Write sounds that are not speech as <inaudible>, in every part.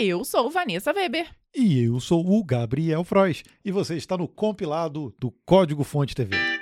Eu sou Vanessa Weber. E eu sou o Gabriel Frois. E você está no compilado do Código Fonte TV.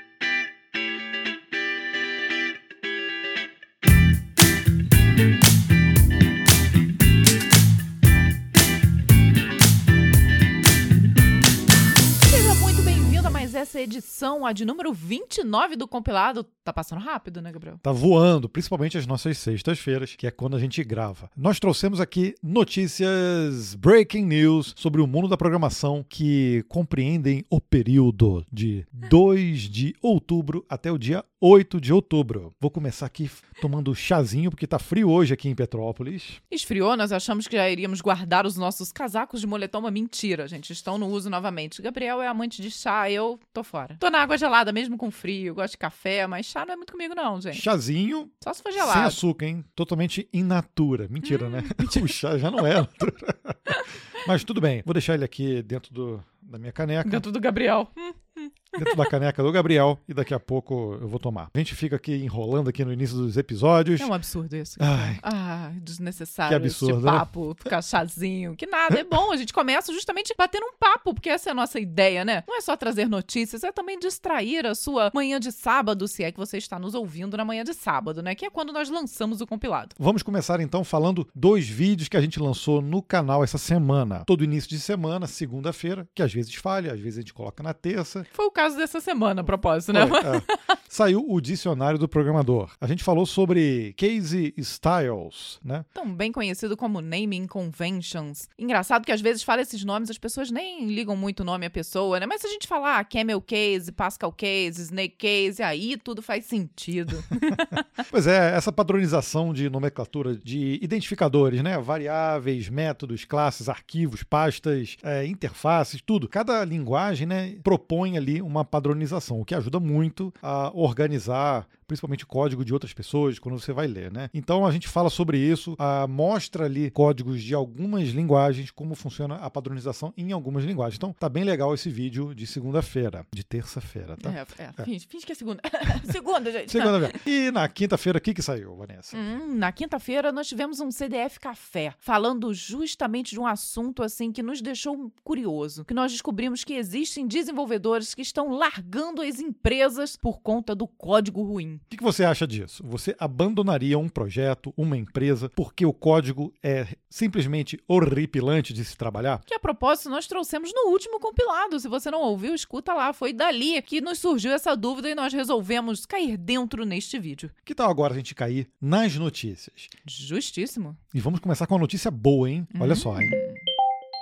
Edição, a de número 29 do compilado. Tá passando rápido, né, Gabriel? Tá voando, principalmente as nossas sextas-feiras, que é quando a gente grava. Nós trouxemos aqui notícias, breaking news sobre o mundo da programação que compreendem o período de 2 de outubro até o dia 8 de outubro. Vou começar aqui tomando chazinho, porque tá frio hoje aqui em Petrópolis. Esfriou, nós achamos que já iríamos guardar os nossos casacos de moletom, mas mentira, gente. Estão no uso novamente. Gabriel é amante de chá, eu tô fora. Tô na água gelada, mesmo com frio. Gosto de café, mas chá não é muito comigo, não, gente. Chazinho Só se for sem gelado. açúcar, hein? Totalmente in natura. Mentira, né? <laughs> O chá já não é natura. <laughs> Mas tudo bem, vou deixar ele aqui dentro do- da minha caneca. Dentro do Gabriel. Hum. Dentro da caneca do Gabriel e daqui a pouco eu vou tomar. A gente fica aqui enrolando aqui no início dos episódios. É um absurdo isso. Ai, Ah, desnecessário Que absurdo, esse né? papo, ficar chazinho, que nada, é bom, a gente começa justamente batendo um papo, porque essa é a nossa ideia, né? Não é só trazer notícias, é também distrair a sua manhã de sábado, se é que você está nos ouvindo na manhã de sábado, né? Que é quando nós lançamos o compilado. vamos começar então falando dos vídeos que a gente lançou no canal essa semana. Todo início de semana, segunda-feira, que às vezes falha, às vezes a gente coloca na terça. Foi o caso dessa semana, a propósito, né? É. Saiu o dicionário do programador. A gente falou sobre Casey Styles, né? Também conhecido como naming conventions. Engraçado que às vezes fala esses nomes, as pessoas nem ligam muito o nome à pessoa, né? Mas se a gente falar Camel Case, Pascal Case, Snake Case, aí tudo faz sentido. <laughs> Pois é, essa padronização de nomenclatura de identificadores, né? Variáveis, métodos, classes, arquivos, pastas, é, interfaces, tudo. Cada linguagem, né, propõe ali uma padronização, o que ajuda muito a organizar principalmente código de outras pessoas quando você vai ler, né? Então a gente fala sobre isso, a, mostra ali códigos de algumas linguagens, como funciona a padronização em algumas linguagens. Então tá bem legal esse vídeo de segunda-feira, de terça-feira, tá? É, é, Finge, finge que é segunda. <laughs> segunda, gente. Segunda-feira. E na quinta-feira, o que que saiu, Vanessa? Hum, na quinta-feira nós tivemos um CDF Café falando justamente de um assunto assim que nos deixou curioso, que nós descobrimos que existem desenvolvedores que estão largando as empresas por conta do código ruim. O que você acha disso? Você abandonaria um projeto, uma empresa, porque o código é simplesmente horripilante de se trabalhar? Que a propósito nós trouxemos no último compilado. Se você não ouviu, escuta lá. Foi dali que nos surgiu essa dúvida e nós resolvemos cair dentro neste vídeo. Que tal agora a gente cair nas notícias? Justíssimo. E vamos começar com uma notícia boa, hein? Olha só, hein?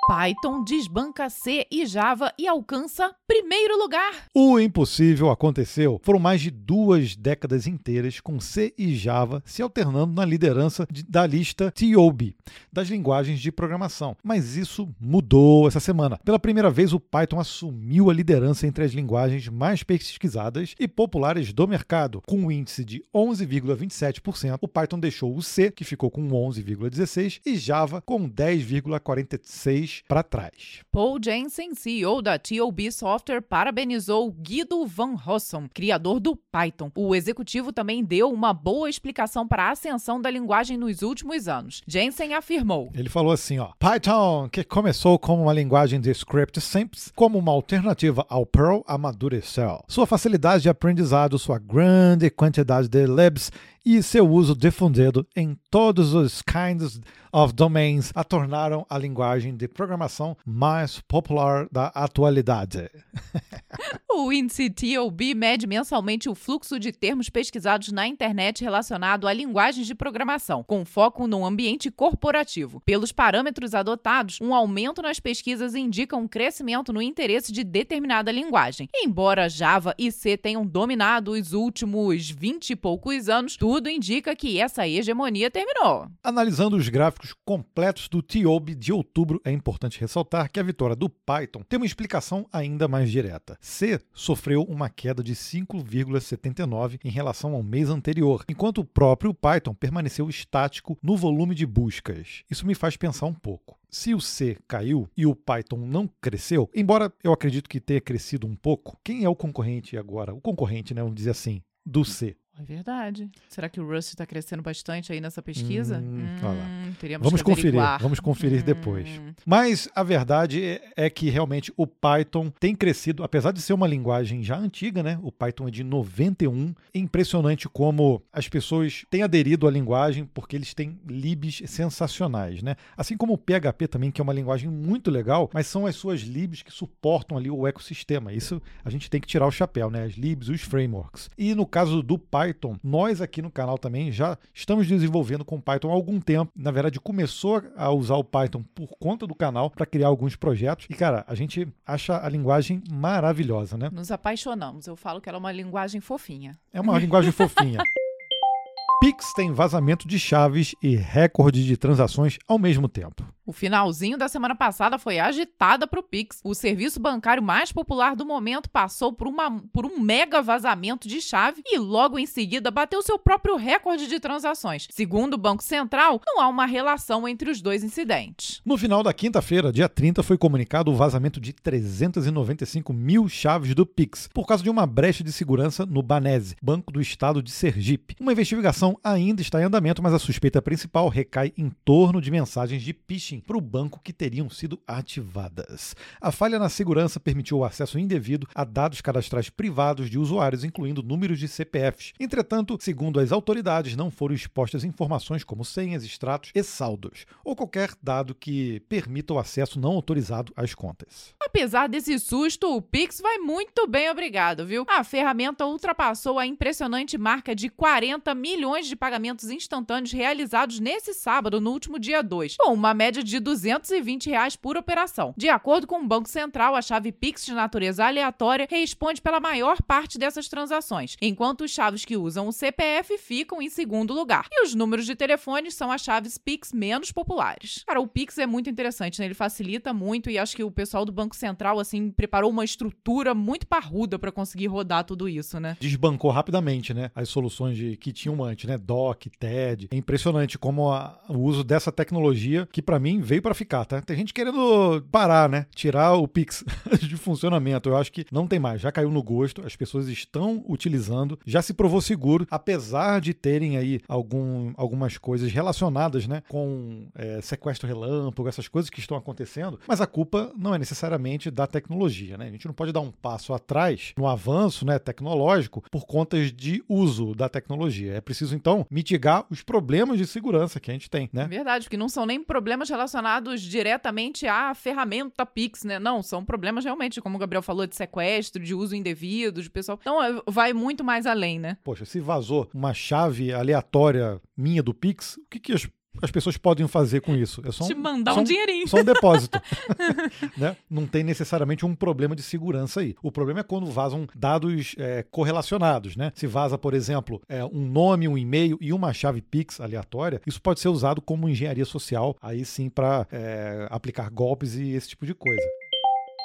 Python desbanca C e Java e alcança primeiro lugar. O impossível aconteceu. Foram mais de duas décadas inteiras com C e Java se alternando na liderança de- da lista TOB, das linguagens de programação. Mas isso mudou essa semana. Pela primeira vez, o Python assumiu a liderança entre as linguagens mais pesquisadas e populares do mercado. Com um índice de 11,27%, o Python deixou o C, que ficou com 11,16%, e Java com 10,46% para trás. Paul Jensen, CEO da TOB Software, parabenizou Guido Van Rossum, criador do Python. O executivo também deu uma boa explicação para a ascensão da linguagem nos últimos anos. Jensen afirmou: Ele falou assim, ó, Python, que começou como uma linguagem de script simples, como uma alternativa ao Perl, amadureceu. Sua facilidade de aprendizado, sua grande quantidade de libs e seu uso difundido em todos os kinds of domains a tornaram a linguagem de programação mais popular da atualidade. <laughs> O índice TOB mede mensalmente o fluxo de termos pesquisados na internet relacionado a linguagens de programação, com foco no ambiente corporativo. Pelos parâmetros adotados, um aumento nas pesquisas indica um crescimento no interesse de determinada linguagem. Embora Java e C tenham dominado os últimos 20 e poucos anos, tudo indica que essa hegemonia terminou. Analisando os gráficos completos do TIOB de outubro, é importante ressaltar que a vitória do Python tem uma explicação ainda mais direta. C sofreu uma queda de 5,79 em relação ao mês anterior, enquanto o próprio Python permaneceu estático no volume de buscas. Isso me faz pensar um pouco. Se o C caiu e o Python não cresceu, embora eu acredito que tenha crescido um pouco, quem é o concorrente agora? O concorrente, né, vamos dizer assim, do C. É verdade. Será que o Rust está crescendo bastante aí nessa pesquisa? Hum, hum, teríamos vamos que conferir, vamos conferir Hum. depois. Mas a verdade é- é que realmente o Python tem crescido, apesar de ser uma linguagem já antiga, né? O Python é de 91. É impressionante como as pessoas têm aderido à linguagem porque eles têm libs sensacionais, né? Assim como o PHP também, que é uma linguagem muito legal, mas são as suas libs que suportam ali o ecossistema. Isso a gente tem que tirar o chapéu, né? As libs, os frameworks. E no caso do Python, nós aqui no canal também já estamos desenvolvendo com Python há algum tempo. Na verdade, começou a usar o Python por conta do canal para criar alguns projetos. E, cara, a gente acha a linguagem maravilhosa, né? Nos apaixonamos. Eu falo que ela é uma linguagem fofinha. É uma linguagem <laughs> fofinha. Pix tem vazamento de chaves e recorde de transações ao mesmo tempo. O finalzinho da semana passada foi agitada para o Pix. O serviço bancário mais popular do momento passou por, uma, por um mega vazamento de chave e logo em seguida bateu seu próprio recorde de transações. Segundo o Banco Central, não há uma relação entre os dois incidentes. No final da quinta-feira, dia 30, foi comunicado o vazamento de 395 mil chaves do Pix, por causa de uma brecha de segurança no Banese, Banco do Estado de Sergipe. Uma investigação ainda está em andamento, mas a suspeita principal recai em torno de mensagens de phishing para o banco que teriam sido ativadas. A falha na segurança permitiu o acesso indevido a dados cadastrais privados de usuários, incluindo números de CPFs. Entretanto, segundo as autoridades, não foram expostas informações como senhas, extratos e saldos, ou qualquer dado que permita o acesso não autorizado às contas. Apesar desse susto, o Pix vai muito bem, obrigado, viu? A ferramenta ultrapassou a impressionante marca de 40 milhões de pagamentos instantâneos realizados nesse sábado, no último dia 2, com uma média de 220 reais por operação. De acordo com o Banco Central, a chave Pix de natureza aleatória responde pela maior parte dessas transações, enquanto os chaves que usam o CPF ficam em segundo lugar. E os números de telefones são as chaves Pix menos populares. Cara, o Pix é muito interessante, né? Ele facilita muito e acho que o pessoal do Banco Central, assim, preparou uma estrutura muito parruda para conseguir rodar tudo isso, né? Desbancou rapidamente, né? As soluções de, que tinham antes, né? DOC, TED. É impressionante como a- o uso dessa tecnologia, que para mim veio para ficar, tá? Tem gente querendo parar, né? Tirar o Pix <laughs> de funcionamento. Eu acho que não tem mais. Já caiu no gosto, as pessoas estão utilizando, já se provou seguro, apesar de terem aí algum, algumas coisas relacionadas, né? Com é, sequestro relâmpago, essas coisas que estão acontecendo. Mas a culpa não é necessariamente da tecnologia, né? A gente não pode dar um passo atrás no avanço, né? Tecnológico por contas de uso da tecnologia. É preciso então mitigar os problemas de segurança que a gente tem, né? Verdade, porque não são nem problemas relacionados diretamente à ferramenta Pix, né? Não, são problemas realmente, como o Gabriel falou, de sequestro, de uso indevido, de pessoal. Então, é, vai muito mais além, né? Poxa, se vazou uma chave aleatória minha do Pix, o que, que as, as pessoas podem fazer com isso? É só Te mandar só um dinheirinho. Só um depósito. <laughs> né? Não tem necessariamente um problema de segurança aí. O problema é quando vazam dados é, correlacionados. Né? Se vaza, por exemplo, é, um nome, um e-mail e uma chave Pix aleatória, isso pode ser usado como engenharia social, aí sim para aplicar golpes e esse tipo de coisa.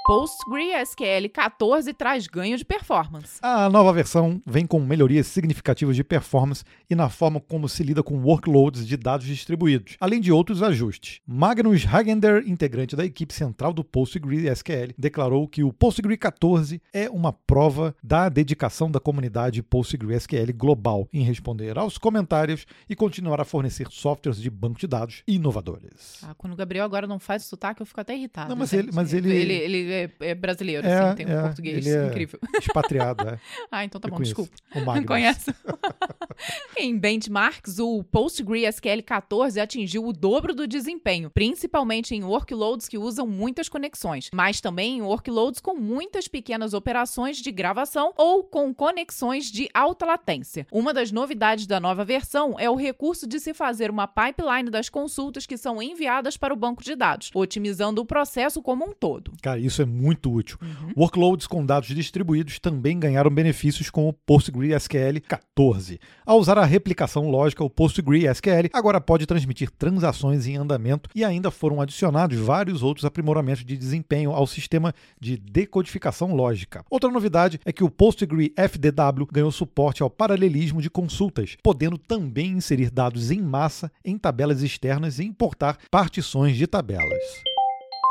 PostgreSQL 14 traz ganho de performance. A nova versão vem com melhorias significativas de performance e na forma como se lida com workloads de dados distribuídos, além de outros ajustes. Magnus Hagender, integrante da equipe central do PostgreSQL, declarou que o Postgre 14 é uma prova da dedicação da comunidade PostgreSQL global em responder aos comentários e continuar a fornecer softwares de banco de dados inovadores. Ah, quando o Gabriel agora não faz sotaque, eu fico até irritada. Não, mas ele- mas ele- Ele, ele é, é brasileiro, É, assim, tem um é, português é- incrível. <laughs> Expatriado, é. Ah, então tá Eu bom, conheço. desculpa. O Magnus. <laughs> Conhece? <laughs> em benchmarks, o PostgreSQL 14 atingiu o dobro do desempenho, principalmente em workloads que usam muitas conexões, mas também em workloads com muitas pequenas operações de gravação ou com conexões de alta latência. Uma das novidades da nova versão é o recurso de se fazer uma pipeline das consultas que são enviadas para o banco de dados, otimizando o processo como um todo. Cara, isso é muito útil. Uhum. Workloads com dados distribuídos também ganharam benefícios com o PostgreSQL 14. Ao usar a replicação lógica, o PostgreSQL agora pode transmitir transações em andamento e ainda foram adicionados vários outros aprimoramentos de desempenho ao sistema de decodificação lógica. Outra novidade é que o PostgreFDW ganhou suporte ao paralelismo de consultas, podendo também inserir dados em massa em tabelas externas e importar partições de tabelas.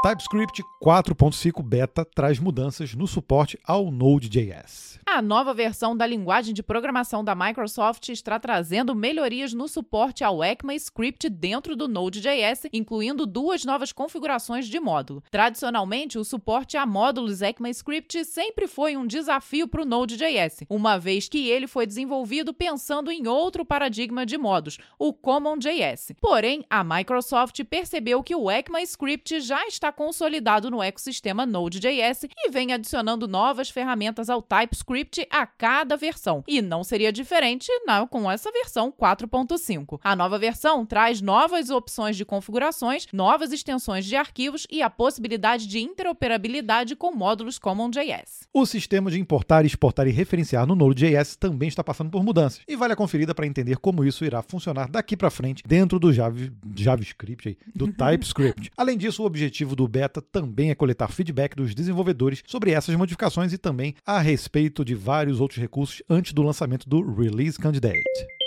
TypeScript 4.5 Beta traz mudanças no suporte ao Node.js. A nova versão da linguagem de programação da Microsoft está trazendo melhorias no suporte ao ECMAScript dentro do Node.js, incluindo duas novas configurações de módulo. Tradicionalmente, o suporte a módulos ECMAScript sempre foi um desafio para o Node.js, uma vez que ele foi desenvolvido pensando em outro paradigma de modos, o CommonJS. Porém, a Microsoft percebeu que o ECMAScript já está consolidado no ecossistema Node.js e vem adicionando novas ferramentas ao TypeScript a cada versão. E não seria diferente não, com essa versão 4.5. A nova versão traz novas opções de configurações, novas extensões de arquivos e a possibilidade de interoperabilidade com módulos CommonJS. O sistema de importar, exportar e referenciar no Node.js também está passando por mudanças. E vale a conferida para entender como isso irá funcionar daqui para frente dentro do Java, JavaScript, do <laughs> TypeScript. Além disso, o objetivo do beta também é coletar feedback dos desenvolvedores sobre essas modificações e também a respeito de vários outros recursos antes do lançamento do Release Candidate.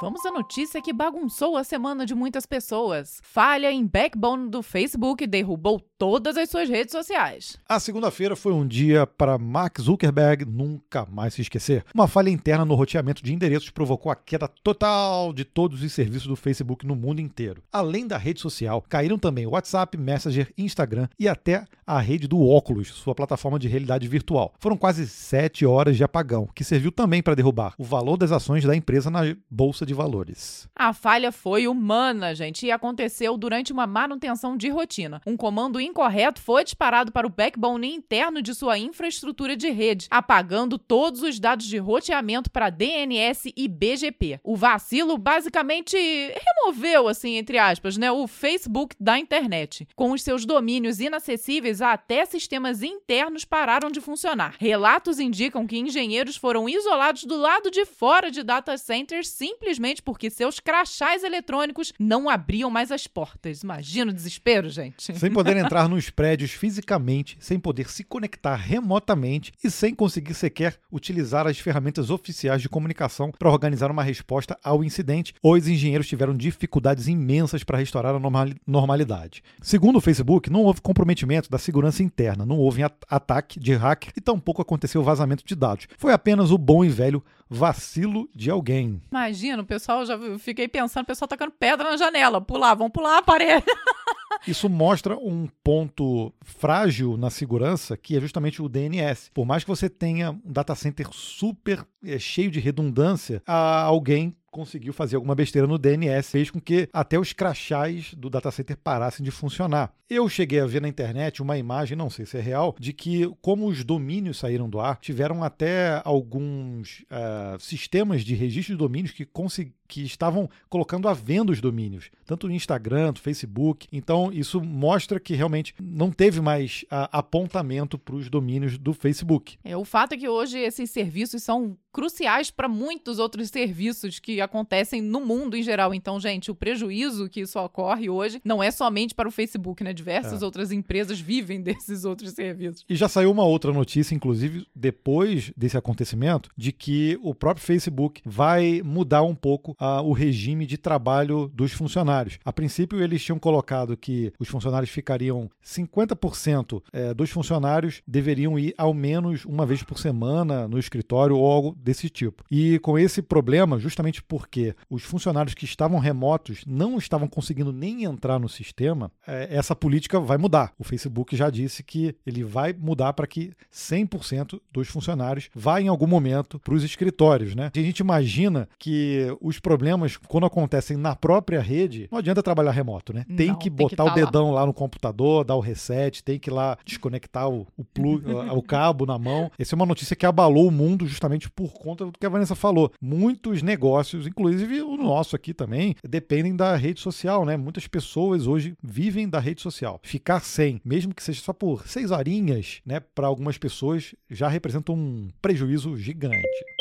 Vamos à notícia que bagunçou a semana de muitas pessoas. Falha em backbone do Facebook derrubou todas as suas redes sociais. A segunda-feira foi um dia para Mark Zuckerberg nunca mais se esquecer. Uma falha interna no roteamento de endereços provocou a queda total de todos os serviços do Facebook no mundo inteiro. Além da rede social, caíram também WhatsApp, Messenger, Instagram e até a rede do Oculus, sua plataforma de realidade virtual. Foram quase sete horas de apagão, que serviu também para derrubar o valor das ações da empresa na bolsa de valores. A falha foi humana, gente, e aconteceu durante uma manutenção de rotina. Um comando incorreto foi disparado para o backbone interno de sua infraestrutura de rede, apagando todos os dados de roteamento para DNS e BGP. O vacilo basicamente removeu, assim, entre aspas, né, o Facebook da internet. Com os seus domínios inacessíveis, até sistemas internos pararam de funcionar. Relatos indicam que engenheiros foram isolados do lado de fora de data centers simplesmente porque seus crachás eletrônicos não abriam mais as portas. Imagina o desespero, gente. Sem poder <laughs> entrar nos prédios fisicamente, sem poder se conectar remotamente e sem conseguir sequer utilizar as ferramentas oficiais de comunicação para organizar uma resposta ao incidente, os engenheiros tiveram dificuldades imensas para restaurar a normalidade. Segundo o Facebook, não houve comprometimento da segurança interna, não houve ataque de hacker e tampouco aconteceu vazamento de dados. Foi apenas o bom e velho vacilo de alguém. Imagina, o pessoal já fiquei pensando, o pessoal tacando pedra na janela, pular, vão pular a parede. <laughs> Isso mostra um ponto frágil na segurança, que é justamente o DNS. Por mais que você tenha um data center super é, cheio de redundância, alguém conseguiu fazer alguma besteira no DNS, fez com que até os crachás do data center parassem de funcionar. Eu cheguei a ver na internet uma imagem, não sei se é real, de que como os domínios saíram do ar, tiveram até alguns uh, sistemas de registro de domínios que conseguiram que estavam colocando à venda os domínios, tanto no Instagram, no Facebook. Então, isso mostra que realmente não teve mais a, apontamento para os domínios do Facebook. É, o fato é que hoje esses serviços são cruciais para muitos outros serviços que acontecem no mundo em geral. Então, gente, o prejuízo que isso ocorre hoje não é somente para o Facebook, né? Diversas é. outras empresas vivem <laughs> desses outros serviços. E já saiu uma outra notícia, inclusive, depois desse acontecimento, de que o próprio Facebook vai mudar um pouco o regime de trabalho dos funcionários. A princípio, eles tinham colocado que os funcionários ficariam 50% é, dos funcionários deveriam ir ao menos uma vez por semana no escritório ou algo desse tipo. E com esse problema, justamente porque os funcionários que estavam remotos não estavam conseguindo nem entrar no sistema, é, essa política vai mudar. O Facebook já disse que ele vai mudar para que 100% dos funcionários vá em algum momento para os escritórios. Né? a gente imagina que os problemas, quando acontecem na própria rede, não adianta trabalhar remoto, né? Tem não, que botar tem que o tá dedão lá. lá. no computador, dar o reset, tem que ir lá desconectar o, o, plug, <laughs> o cabo na mão. Essa é uma notícia que abalou o mundo justamente conta do que a Vanessa falou. Muitos negócios, inclusive o nosso aqui também, dependem da rede social, né? Muitas pessoas hoje vivem da rede social. Ficar sem, mesmo que seja só por seis horinhas, né? Para algumas pessoas já representa um prejuízo gigante.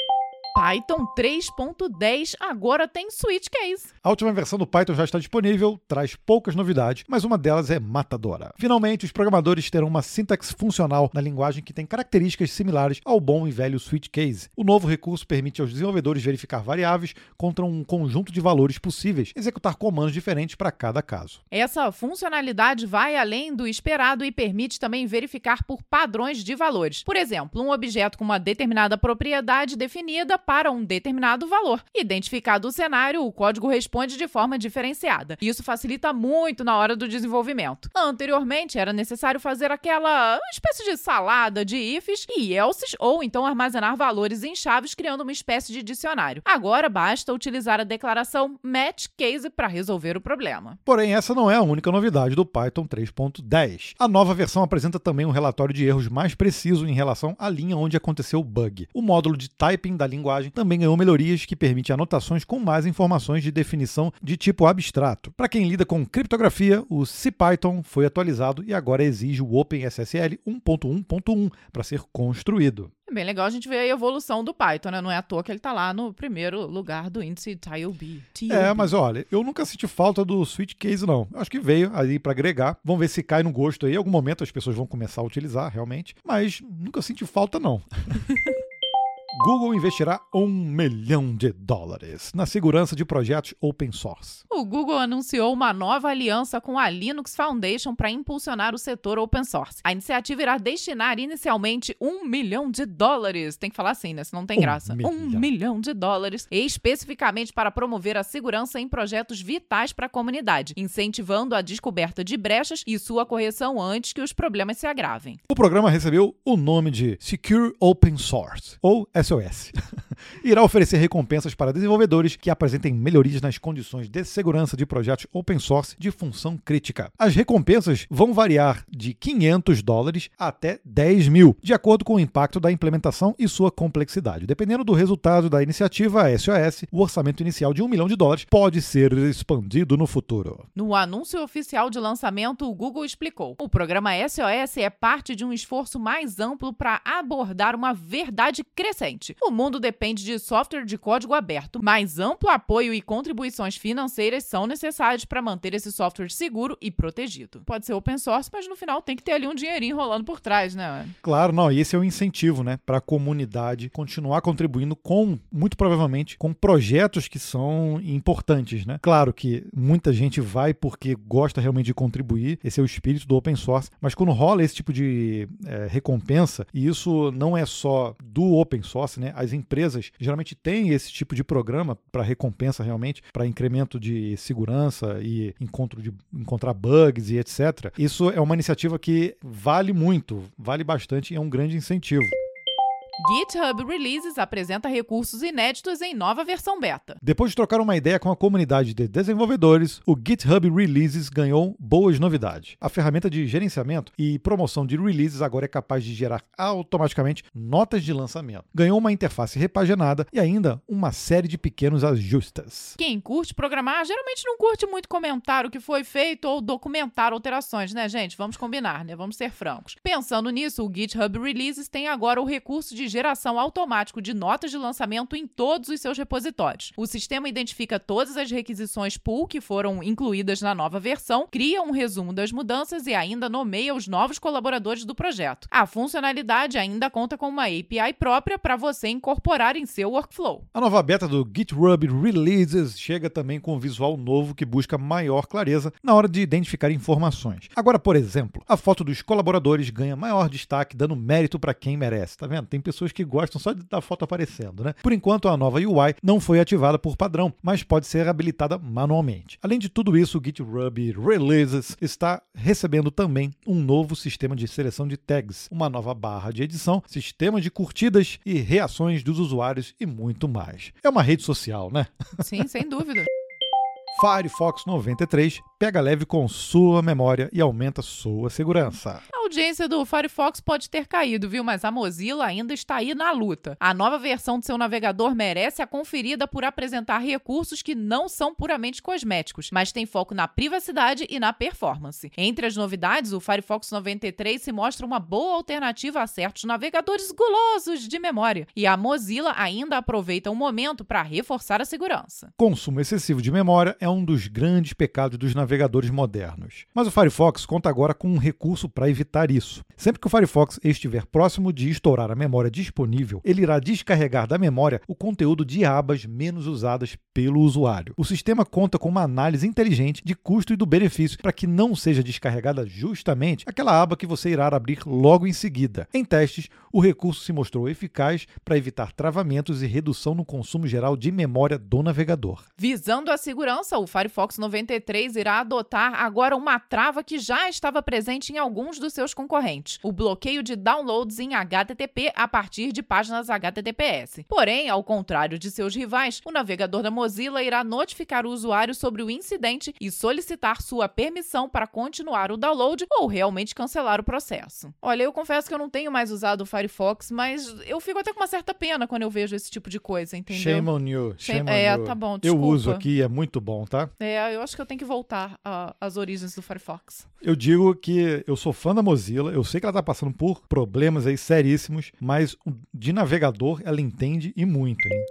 Python 3.10 agora tem switch case. A última versão do Python já está disponível, traz poucas novidades, mas uma delas é matadora. Finalmente, os programadores terão uma sintaxe funcional na linguagem que tem características similares ao bom e velho switch case. O novo recurso permite aos desenvolvedores verificar variáveis contra um conjunto de valores possíveis, executar comandos diferentes para cada caso. Essa funcionalidade vai além do esperado e permite também verificar por padrões de valores. Por exemplo, um objeto com uma determinada propriedade definida para um determinado valor. Identificado o cenário, o código responde de forma diferenciada. Isso facilita muito na hora do desenvolvimento. Anteriormente, era necessário fazer aquela espécie de salada de ifs e elses, ou então armazenar valores em chaves criando uma espécie de dicionário. Agora basta utilizar a declaração match case para resolver o problema. Porém, essa não é a única novidade do Python 3.10. A nova versão apresenta também um relatório de erros mais preciso em relação à linha onde aconteceu o bug. O módulo de typing da língua linguagem também ganhou melhorias que permitem anotações com mais informações de definição de tipo abstrato. Para quem lida com criptografia, o CPython foi atualizado e agora exige o OpenSSL 1.1.1 para ser construído. É bem legal a gente ver a evolução do Python, né? Não é à toa que ele está lá no primeiro lugar do índice TILB. É, mas olha, eu nunca senti falta do switch case, não. Acho que veio aí para agregar. Vamos ver se cai no gosto aí. Em algum momento as pessoas vão começar a utilizar, realmente. Mas nunca senti falta, não. <laughs> Google investirá um milhão de dólares na segurança de projetos open source. O Google anunciou uma nova aliança com a Linux Foundation para impulsionar o setor open source. A iniciativa irá destinar inicialmente um milhão de dólares. Tem que falar assim, né? Senão não tem um graça. Milhão. Um milhão de dólares, especificamente para promover a segurança em projetos vitais para a comunidade, incentivando a descoberta de brechas e sua correção antes que os problemas se agravem. O programa recebeu o nome de Secure Open Source, ou SOS. <laughs> <laughs> Irá oferecer recompensas para desenvolvedores que apresentem melhorias nas condições de segurança de projetos open source de função crítica. As recompensas vão variar de 500 dólares até 10 mil, de acordo com o impacto da implementação e sua complexidade. Dependendo do resultado da iniciativa SOS, o orçamento inicial de 1 milhão de dólares pode ser expandido no futuro. No anúncio oficial de lançamento, o Google explicou: o programa SOS é parte de um esforço mais amplo para abordar uma verdade crescente. O mundo depende de software de código aberto. Mais amplo apoio e contribuições financeiras são necessários para manter esse software seguro e protegido. Pode ser open source, mas no final tem que ter ali um dinheirinho rolando por trás, né? Claro, não, e esse é o incentivo, né, para a comunidade continuar contribuindo com, muito provavelmente, com projetos que são importantes, né? Claro que muita gente vai porque gosta realmente de contribuir, esse é o espírito do open source, mas quando rola esse tipo de é, recompensa, e isso não é só do open source, né? As empresas geralmente têm esse tipo de programa para recompensa realmente, para incremento de segurança e encontro de encontrar bugs e etc. Isso é uma iniciativa que vale muito, vale bastante e é um grande incentivo. GitHub Releases apresenta recursos inéditos em nova versão beta. Depois de trocar uma ideia com a comunidade de desenvolvedores, o GitHub Releases ganhou boas novidades. A ferramenta de gerenciamento e promoção de releases agora é capaz de gerar automaticamente notas de lançamento. Ganhou uma interface repaginada e ainda uma série de pequenos ajustes. Quem curte programar geralmente não curte muito comentar o que foi feito ou documentar alterações, né, gente? Vamos combinar, né? Vamos ser francos. Pensando nisso, o GitHub Releases tem agora o recurso de geração automático de notas de lançamento em todos os seus repositórios. O sistema identifica todas as requisições pull que foram incluídas na nova versão, cria um resumo das mudanças e ainda nomeia os novos colaboradores do projeto. A funcionalidade ainda conta com uma API própria para você incorporar em seu workflow. A nova beta do GitHub Releases chega também com um visual novo que busca maior clareza na hora de identificar informações. Agora, por exemplo, a foto dos colaboradores ganha maior destaque, dando mérito para quem merece. Tá vendo? Tem que gostam só da foto aparecendo, né? Por enquanto, a nova UI não foi ativada por padrão, mas pode ser habilitada manualmente. Além de tudo isso, o GitHub Releases está recebendo também um novo sistema de seleção de tags, uma nova barra de edição, sistema de curtidas e reações dos usuários e muito mais. É uma rede social, né? Sim, sem dúvida. Firefox 93 pega leve com sua memória e aumenta sua segurança. Ao audiência do Firefox pode ter caído, viu? Mas a Mozilla ainda está aí na luta. A nova versão do seu navegador merece a conferida por apresentar recursos que não são puramente cosméticos, mas tem foco na privacidade e na performance. Entre as novidades, o Firefox 93 se mostra uma boa alternativa a certos navegadores gulosos de memória, e a Mozilla ainda aproveita o momento para reforçar a segurança. Consumo excessivo de memória é um dos grandes pecados dos navegadores modernos. Mas o Firefox conta agora com um recurso para evitar isso. Sempre que o Firefox estiver próximo de estourar a memória disponível, ele irá descarregar da memória o conteúdo de abas menos usadas pelo usuário. O sistema conta com uma análise inteligente de custo e do benefício para que não seja descarregada justamente aquela aba que você irá abrir logo em seguida. Em testes, o recurso se mostrou eficaz para evitar travamentos e redução no consumo geral de memória do navegador. Visando a segurança, o Firefox 93 irá adotar agora uma trava que já estava presente em alguns dos seus concorrentes: o bloqueio de downloads em HTTP a partir de páginas HTTPS. Porém, ao contrário de seus rivais, o navegador da Mozilla irá notificar o usuário sobre o incidente e solicitar sua permissão para continuar o download ou realmente cancelar o processo. Olha, eu confesso que eu não tenho mais usado o Firefox, mas eu fico até com uma certa pena quando eu vejo esse tipo de coisa, entendeu? Shame on you. Shame é, on you. tá bom, desculpa. Eu uso aqui, é muito bom, tá? É, eu acho que eu tenho que voltar às origens do Firefox. Eu digo que eu sou fã da Mozilla, eu sei que ela está passando por problemas aí seríssimos, mas de navegador ela entende e muito, hein?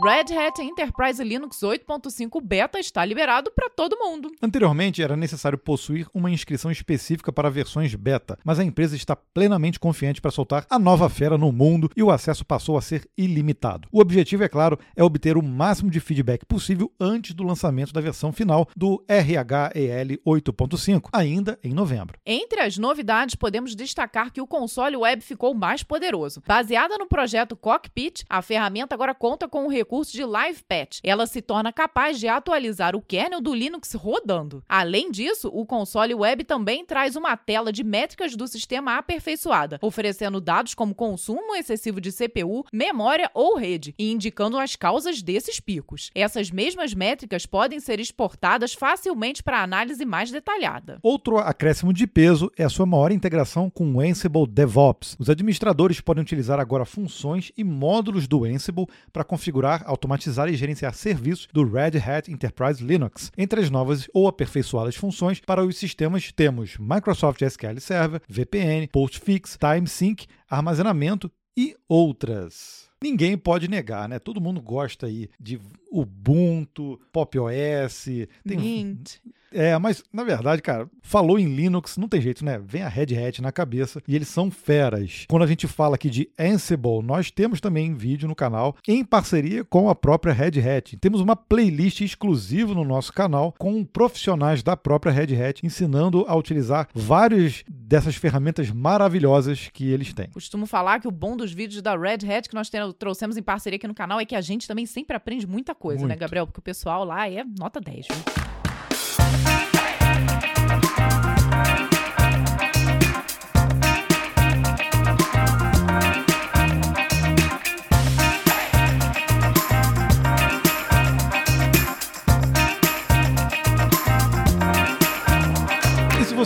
Red Hat Enterprise Linux 8.5 Beta está liberado para todo mundo. Anteriormente, era necessário possuir uma inscrição específica para versões beta, mas a empresa está plenamente confiante para soltar a nova fera no mundo e o acesso passou a ser ilimitado. O objetivo, é claro, é obter o máximo de feedback possível antes do lançamento da versão final do RHEL 8.5, ainda em novembro. Entre as novidades, podemos destacar que o console web ficou mais poderoso. Baseada no projeto Cockpit, a ferramenta agora conta com o recurso de Live Patch. Ela se torna capaz de atualizar o kernel do Linux rodando. Além disso, o console web também traz uma tela de métricas do sistema aperfeiçoada, oferecendo dados como consumo excessivo de CPU, memória ou rede, e indicando as causas desses picos. Essas mesmas métricas podem ser exportadas facilmente para análise mais detalhada. Outro acréscimo de peso é a sua maior integração com o Ansible DevOps. Os administradores podem utilizar agora funções e módulos do Ansible para configurar automatizar e gerenciar serviços do Red Hat Enterprise Linux. Entre as novas ou aperfeiçoadas funções para os sistemas temos Microsoft SQL Server, VPN, Postfix, TimeSync, armazenamento e outras. Ninguém pode negar, né? Todo mundo gosta aí de Ubuntu, Pop OS, tem Mint. É, mas na verdade, cara, falou em Linux, não tem jeito, né? Vem a Red Hat na cabeça e eles são feras. Quando a gente fala aqui de Ansible, nós temos também vídeo no canal em parceria com a própria Red Hat. Temos uma playlist exclusiva no nosso canal com profissionais da própria Red Hat ensinando a utilizar várias dessas ferramentas maravilhosas que eles têm. Costumo falar que o bom dos vídeos da Red Hat que nós trouxemos em parceria aqui no canal é que a gente também sempre aprende muita coisa, né, Muito. né, Gabriel? Porque o pessoal lá é nota 10, viu?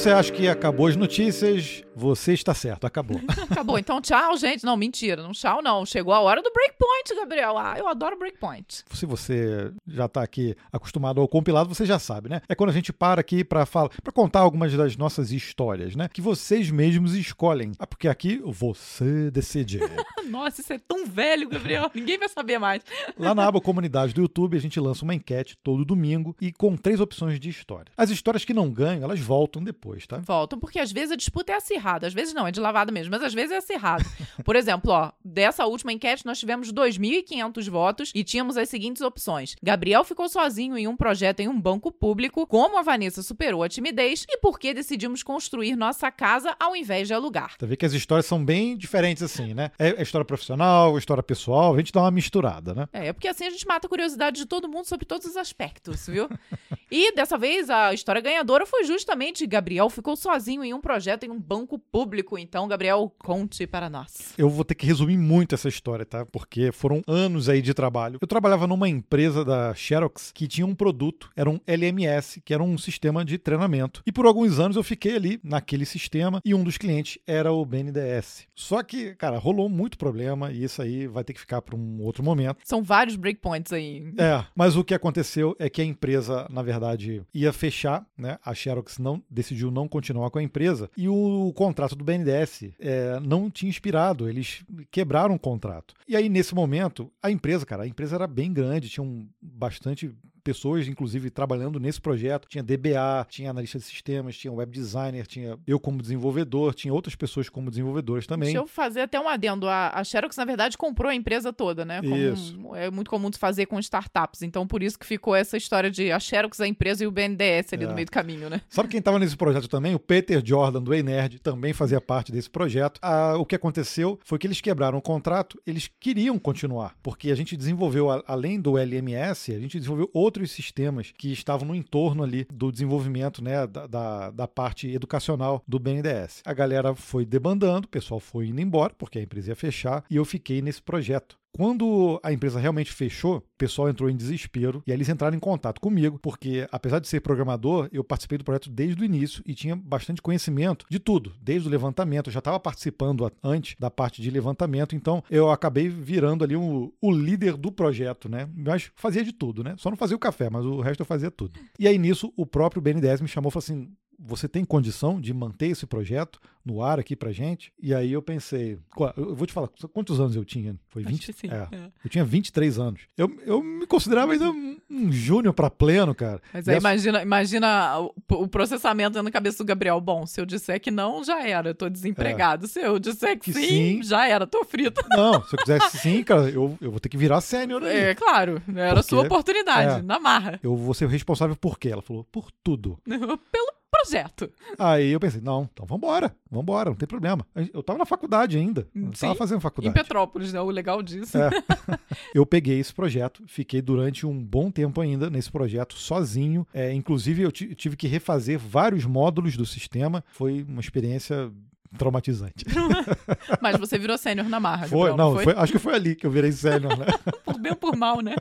Você acha que acabou as notícias, você está certo, acabou. <laughs> acabou. Então, tchau, gente. Não, mentira. Não tchau, não. Chegou a hora do breakpoint, Gabriel. Ah, eu adoro breakpoint. Se você já está aqui acostumado ao compilado, você já sabe, né? É quando a gente para aqui para falar, para contar algumas das nossas histórias, né? Que vocês mesmos escolhem. Ah, porque aqui você decide. <laughs> Nossa, isso é tão velho, Gabriel. <laughs> Ninguém vai saber mais. Lá na aba comunidade do YouTube, a gente lança uma enquete todo domingo e com três opções de história. As histórias que não ganham, elas voltam depois, tá? Voltam, porque às vezes a disputa é acirrada. Às vezes não, é de lavada mesmo, mas às vezes é acirrado. <laughs> Por exemplo, ó, dessa última enquete nós tivemos 2.500 votos e tínhamos as seguintes opções. Gabriel ficou sozinho em um projeto em um banco público, como a Vanessa superou a timidez e por que decidimos construir nossa casa ao invés de alugar. Você vê que as histórias são bem diferentes assim, né? É história profissional, história pessoal, a gente dá uma misturada, né? É, é porque assim a gente mata a curiosidade de todo mundo sobre todos os aspectos, viu? <laughs> e dessa vez a história ganhadora foi justamente Gabriel ficou sozinho em um projeto em um banco público, então, Gabriel, conte para nós. Eu vou ter que resumir muito essa história, tá? Porque foram anos aí de trabalho. Eu trabalhava numa empresa da Xerox que tinha um produto, era um LMS, que era um sistema de treinamento. E por alguns anos eu fiquei ali naquele sistema e um dos clientes era o BNDES. Só que, cara, rolou muito problema e isso aí vai ter que ficar para um outro momento. São vários breakpoints aí. É, mas o que aconteceu é que a empresa, na verdade, ia fechar, né? A Xerox não decidiu não continuar com a empresa e o contrato do BNDES é, não tinha expirado, eles quebraram o contrato. E aí, nesse momento, a empresa, cara, a empresa era bem grande, tinha um, bastante pessoas, inclusive, trabalhando nesse projeto. Tinha DBA, tinha analista de sistemas, tinha web designer, tinha eu como desenvolvedor, tinha outras pessoas como desenvolvedores também. Deixa eu fazer até um adendo. A, a Xerox, na verdade, comprou a empresa toda, né? Como Isso. É muito comum de fazer com startups. Então, por isso que ficou essa história de a Xerox, a empresa e o BNDES ali É. no meio do caminho, né? Sabe quem estava nesse projeto também? O Peter Jordan, do Enerd, também fazia parte desse projeto. Ah, o que aconteceu foi que eles quebraram o contrato, eles queriam continuar, porque a gente desenvolveu, além do LMS, a gente desenvolveu outros sistemas que estavam no entorno ali do desenvolvimento né, da, da, da parte educacional do BNDES. A galera foi debandando, o pessoal foi indo embora, porque a empresa ia fechar, e eu fiquei nesse projeto. Quando a empresa realmente fechou, o pessoal entrou em desespero e aí eles entraram em contato comigo, porque apesar de ser programador, eu participei do projeto desde o início e tinha bastante conhecimento de tudo, desde o levantamento. Eu já estava participando antes da parte de levantamento, então eu acabei virando ali o, o líder do projeto, né? Mas fazia de tudo, né? Só não fazia o café, mas o resto eu fazia tudo. E aí nisso, o próprio BNDES me chamou e falou assim: você tem condição de manter esse projeto no ar aqui pra gente? E aí eu pensei, eu vou te falar, quantos anos eu tinha? Foi Acho 20? que sim. É, É. eu tinha 23 anos. Eu, eu me considerava ainda um, um júnior pra pleno, cara. Mas aí Dessa- imagina, imagina o, o processamento na cabeça do Gabriel. Bom, se eu disser que não, já era, eu tô desempregado. Se eu disser que, É. Que sim, sim. já era, tô frito. <laughs> Não, se eu quisesse sim, cara, eu, eu vou ter que virar sênior aí. É claro, era a Porque- sua oportunidade, é. na marra. Eu vou ser o responsável por quê? Ela falou, por tudo. <laughs> Pelo projeto. Aí eu pensei, não, então vambora, vambora, não tem problema. Eu tava na faculdade ainda, eu tava Sim. fazendo Em faculdade. Petrópolis, né? O legal disso. É. <laughs> eu peguei esse projeto, fiquei durante um bom tempo ainda nesse projeto sozinho. É, inclusive, eu ti- tive que refazer vários módulos do sistema. Foi uma experiência traumatizante. <laughs> Mas você virou sênior na marra, Foi, Gabriel, não, foi? foi- acho que foi ali que eu virei sênior, né? <laughs> Por bem ou por mal, né?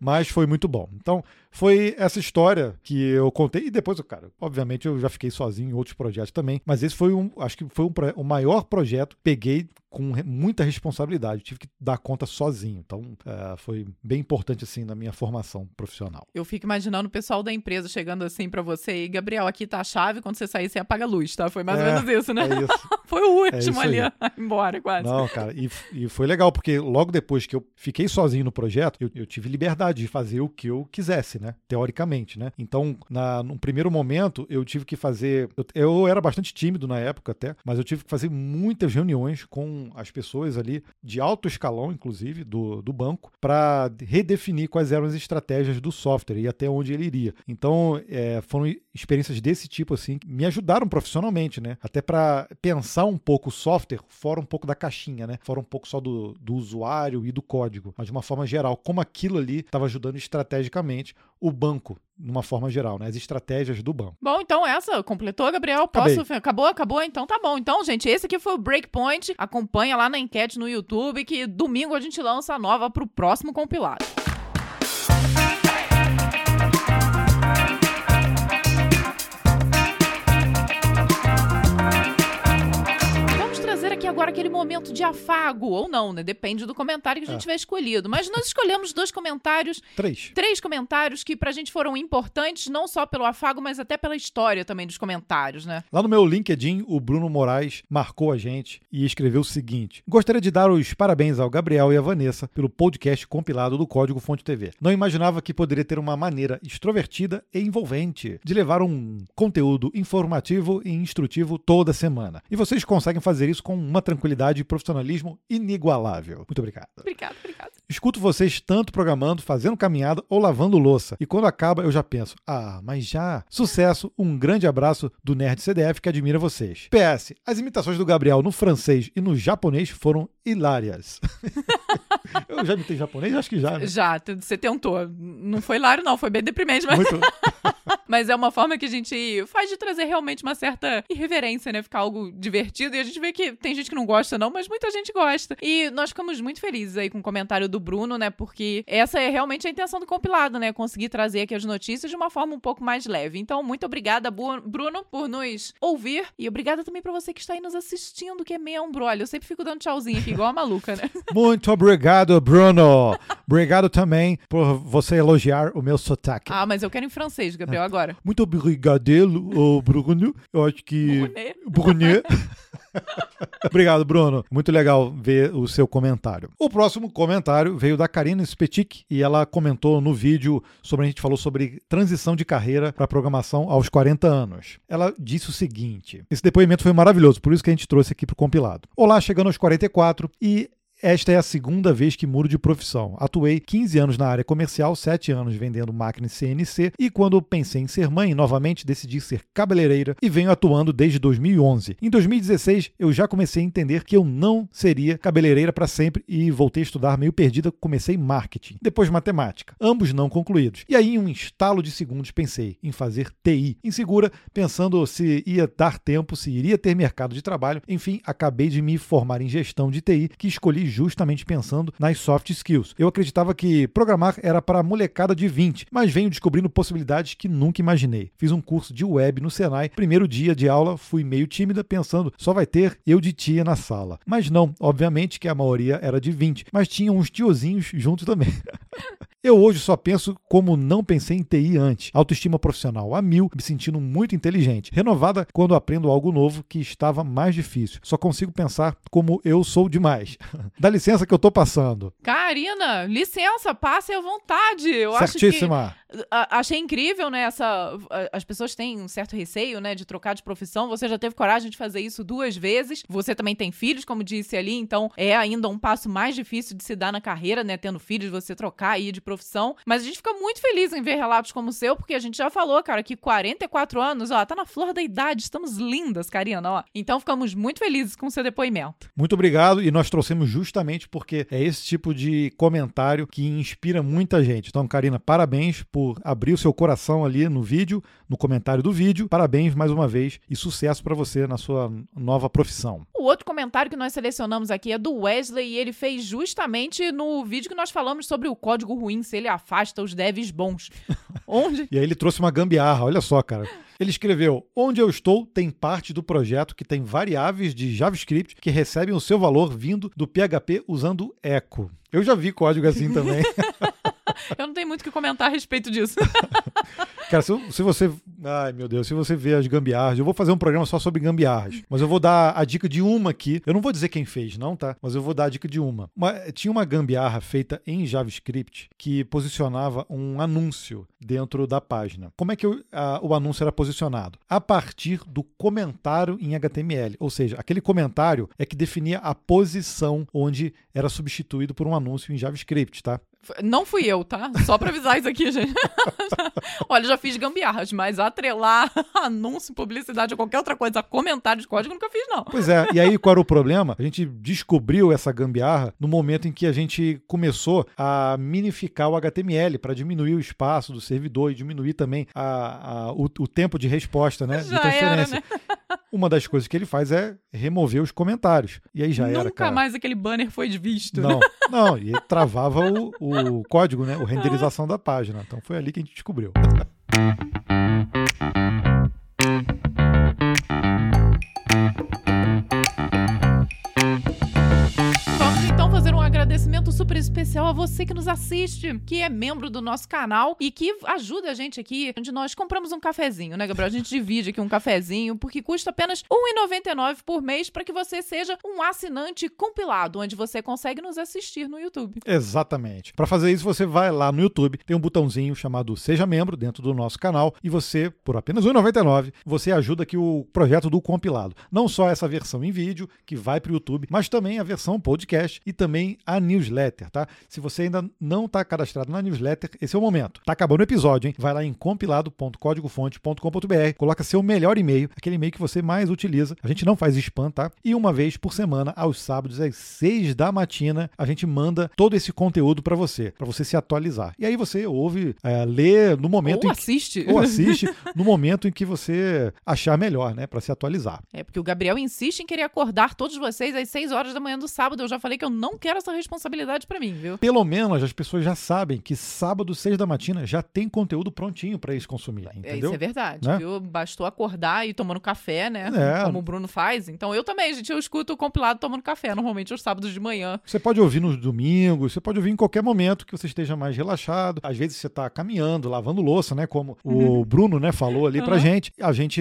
Mas foi muito bom. Então, foi essa história que eu contei. E depois, cara, obviamente eu já fiquei sozinho em outros projetos também. Mas esse foi um, acho que foi um, o maior projeto. Peguei com muita responsabilidade. Tive que dar conta sozinho. Então, é, foi bem importante, assim, na minha formação profissional. Eu fico imaginando o pessoal da empresa chegando assim pra você e Gabriel, aqui tá a chave, quando você sair, você apaga a luz, tá? Foi mais ou É, menos isso, né? É isso. <laughs> Foi o isso último aí. ali <laughs> embora, quase. Não, cara, e, e foi legal, porque logo depois que eu fiquei sozinho no projeto, eu, eu tive liberdade de fazer o que eu quisesse, né? Teoricamente, né? Então, na, num primeiro momento, eu tive que fazer. Eu, eu era bastante tímido na época até, mas eu tive que fazer muitas reuniões com as pessoas ali, de alto escalão, inclusive, do, do banco, para redefinir quais eram as estratégias do software e até onde ele iria. Então, é, foram experiências desse tipo, assim, que me ajudaram profissionalmente, né? Até para pensar um pouco o software fora um pouco da caixinha, né? Fora um pouco só do, do usuário e do código, mas de uma forma geral, como aquilo ali estava ajudando estrategicamente o banco, numa forma geral, né? As estratégias do banco. Bom, então essa completou, Gabriel. Acabei. Posso? Acabou, acabou? Então tá bom. Então, gente, esse aqui foi o Breakpoint. Acompanha lá na enquete no YouTube que domingo a gente lança a nova pro próximo compilado. Aquele momento de afago, ou não, né? Depende do comentário que a gente É. tiver escolhido. Mas nós escolhemos dois comentários Três. três comentários que pra gente foram importantes, não só pelo afago, mas até pela história também dos comentários, né? Lá no meu LinkedIn, o Bruno Moraes marcou a gente e escreveu o seguinte: Gostaria de dar os parabéns ao Gabriel e à Vanessa pelo podcast compilado do Código Fonte TV. Não imaginava que poderia ter uma maneira extrovertida e envolvente de levar um conteúdo informativo e instrutivo toda semana. E vocês conseguem fazer isso com uma tranquilidade e profissionalismo inigualável. Muito obrigado. Obrigado, obrigado. Escuto vocês tanto programando, fazendo caminhada ou lavando louça. E quando acaba, eu já penso: ah, mas já. Sucesso, um grande abraço do Nerd CDF que admira vocês. PS: as imitações do Gabriel no francês e no japonês foram hilárias. <laughs> eu já imitei japonês? Acho que já. Né? Já, você tentou. Não foi hilário, não, foi bem deprimente, mas, Muito. <laughs> Mas é uma forma que a gente faz de trazer realmente uma certa irreverência, né? Ficar algo divertido. E a gente vê que tem gente que não gosta, não, mas muita gente gosta. E nós ficamos muito felizes aí com o comentário do Bruno, né? Porque essa é realmente a intenção do compilado, né? Conseguir trazer aqui as notícias de uma forma um pouco mais leve. Então, muito obrigada, Bruno, por nos ouvir. E obrigada também para você que está aí nos assistindo, que é membro. Olha, eu sempre fico dando tchauzinho aqui, igual a maluca, né? Muito obrigado, Bruno. obrigado também por você elogiar o meu sotaque. Ah, mas eu quero em francês, Gabriel, agora. Muito obrigado, Bruno. Eu acho que. Brunet. <laughs> Obrigado, Bruno. Muito legal ver o seu comentário. O próximo comentário veio da Karina Spetik e ela comentou no vídeo sobre a gente falou sobre transição de carreira para programação aos 40 anos. Ela disse o seguinte: esse depoimento foi maravilhoso, por isso que a gente trouxe aqui para o compilado. Olá, chegando aos 44 e esta é a segunda vez que mudo de profissão. Atuei 15 anos na área comercial, 7 anos vendendo máquinas CNC e quando pensei em ser mãe, novamente decidi ser cabeleireira e venho atuando desde 2011. Em 2016, eu já comecei a entender que eu não seria cabeleireira para sempre e voltei a estudar meio perdida, comecei marketing, depois matemática, ambos não concluídos. E aí, em um estalo de segundos, pensei em fazer TI. Insegura, pensando se ia dar tempo, se iria ter mercado de trabalho, enfim, acabei de me formar em gestão de TI, que escolhi justamente pensando nas soft skills. Eu acreditava que programar era para molecada de 20, mas venho descobrindo possibilidades que nunca imaginei. Fiz um curso de web no Senai. Primeiro dia de aula, fui meio tímida, pensando só vai ter eu de tia na sala. Mas não, obviamente que a maioria era de 20, mas tinha uns tiozinhos juntos também. <laughs> Eu hoje só penso como não pensei em TI antes. Autoestima profissional a mil, me sentindo muito inteligente. Renovada quando aprendo algo novo que estava mais difícil. Só consigo pensar como eu sou demais. <laughs> Dá licença que eu tô passando. Karina, licença, passe à vontade. Eu Certíssima. Acho que achei incrível, né? Essa, as pessoas têm um certo receio, né, de trocar de profissão. Você já teve coragem de fazer isso duas vezes. Você também tem filhos, como disse ali, então é ainda um passo mais difícil de se dar na carreira, né? Tendo filhos, você trocar aí de profissão. Mas a gente fica muito feliz em ver relatos como o seu, porque a gente já falou, cara, que 44 anos, ó, tá na flor da idade, estamos lindas, Karina, ó. Então ficamos muito felizes com o seu depoimento. Muito obrigado e nós trouxemos justamente porque é esse tipo de comentário que inspira muita gente. Então, Karina, parabéns por por abrir o seu coração ali no vídeo, no comentário do vídeo. Parabéns mais uma vez e sucesso para você na sua nova profissão. O outro comentário que nós selecionamos aqui é do Wesley e ele fez justamente no vídeo que nós falamos sobre o código ruim, se ele afasta os devs bons. <laughs> Onde? e aí ele trouxe uma gambiarra, olha só, cara. Ele escreveu: Onde eu estou tem parte do projeto que tem variáveis de JavaScript que recebem o seu valor vindo do PHP usando echo. Eu já vi código assim também. <laughs> <laughs> Eu não tenho muito o que comentar a respeito disso. <laughs> Cara, se, se, você. Ai, meu Deus, se você vê as gambiarras, eu vou fazer um programa só sobre gambiarras. Mas eu vou dar a dica de uma aqui. Eu não vou dizer quem fez, não, tá? Mas eu vou dar a dica de uma. uma tinha uma gambiarra feita em JavaScript que posicionava um anúncio dentro da página. Como é que eu, a, o anúncio era posicionado? A partir do comentário em HTML. Ou seja, aquele comentário é que definia a posição onde era substituído por um anúncio em JavaScript, tá? Não fui eu, tá? Só pra avisar isso aqui, gente. <laughs> Olha, já fiz gambiarras, mas atrelar <laughs> anúncio, publicidade ou qualquer outra coisa, comentário de código, nunca fiz, não. Pois é, e aí qual era o problema? A gente descobriu essa gambiarra no momento em que a gente começou a minificar o HTML para diminuir o espaço do servidor e diminuir também a, a o, o, tempo de resposta, né? Já de transferência. Era, né? Uma das coisas que ele faz é remover os comentários. E aí já Nunca era. Nunca mais aquele banner foi visto. Não, não, e travava o, o código, né? O renderização da página. Então foi ali que a gente descobriu. Especial a você que nos assiste, que é membro do nosso canal e que ajuda a gente aqui, onde nós compramos um cafezinho, né, Gabriel? A gente divide aqui um cafezinho, porque custa apenas R$1,99 por mês para que você seja um assinante compilado, onde você consegue nos assistir no YouTube. Exatamente. Para fazer isso, você vai lá no YouTube, tem um botãozinho chamado Seja Membro dentro do nosso canal e você, por apenas R$1,99, você ajuda aqui o projeto do compilado. Não só essa versão em vídeo, que vai para o YouTube, mas também a versão podcast e também a a newsletter, tá? Se você ainda não está cadastrado na newsletter, esse é o momento. Tá acabando o episódio, hein? Vai lá em compilado.códigofonte.com.br, coloca seu melhor e-mail, aquele e-mail que você mais utiliza. A gente não faz spam, tá? E uma vez por semana, aos sábados, às seis da matina, a gente manda todo esse conteúdo para você, para você se atualizar. E aí você ouve, é, lê no momento. Ou assiste. Que, ou <laughs> assiste no momento em que você achar melhor, né? Para se atualizar. É, porque o Gabriel insiste em querer acordar todos vocês às seis horas da manhã do sábado. Eu já falei que eu não quero essa responsabilidade para mim, viu? Pelo menos as pessoas já sabem que sábado, seis da matina, já tem conteúdo prontinho para eles consumir. Entendeu? É, isso é verdade, né? viu? Bastou acordar e tomando café, né? É. Como o Bruno faz. Então eu também, gente, eu escuto o compilado tomando café, normalmente aos sábados de manhã. Você pode ouvir nos domingos, você pode ouvir em qualquer momento que você esteja mais relaxado. Às vezes você está caminhando, lavando louça, né? Como o Bruno, né, falou ali pra uhum. gente. A gente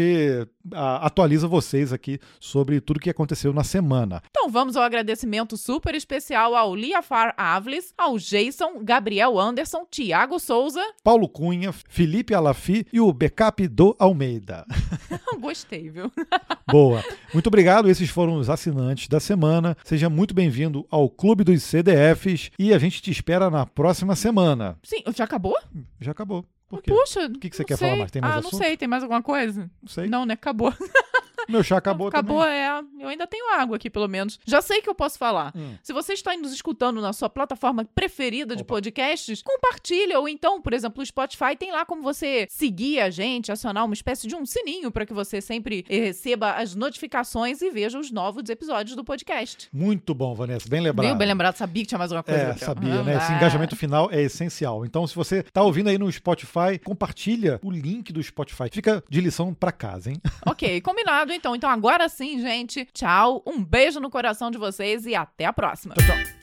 a, atualiza vocês aqui sobre tudo que aconteceu na semana. Então vamos ao agradecimento super especial ao Liafar Avles, ao Jason, Gabriel Anderson, Tiago Souza, Paulo Cunha, Felipe Alafi e o backup do Almeida. <laughs> Gostei, viu? <laughs> Boa. Muito obrigado. Esses foram os assinantes da semana. Seja muito bem-vindo ao Clube dos CDFs e a gente te espera na próxima semana. Sim, já acabou? Já acabou. Por quê? Puxa, o que, que você quer sei. falar mais? Tem mais Ah, assunto? não sei. Tem mais alguma coisa? Não sei. Não, né? Acabou. Meu chá acabou, acabou também. é. Eu ainda tenho água aqui, pelo menos. Já sei que eu posso falar. Hum. Se você está nos escutando na sua plataforma preferida de Opa. podcasts, compartilha. Ou então, por exemplo, o Spotify tem lá como você seguir a gente, acionar uma espécie de um sininho para que você sempre receba as notificações e veja os novos episódios do podcast. Muito bom, Vanessa. Bem lembrado. bem lembrado. Sabia que tinha mais uma coisa. É, sabia, né? Esse engajamento final é essencial. Então, se você está ouvindo aí no Spotify, compartilha o link do Spotify. Fica de lição para casa, hein? Ok, combinado então. Então agora sim, gente. Tchau. Um beijo no coração de vocês e até a próxima. Tchau, tchau.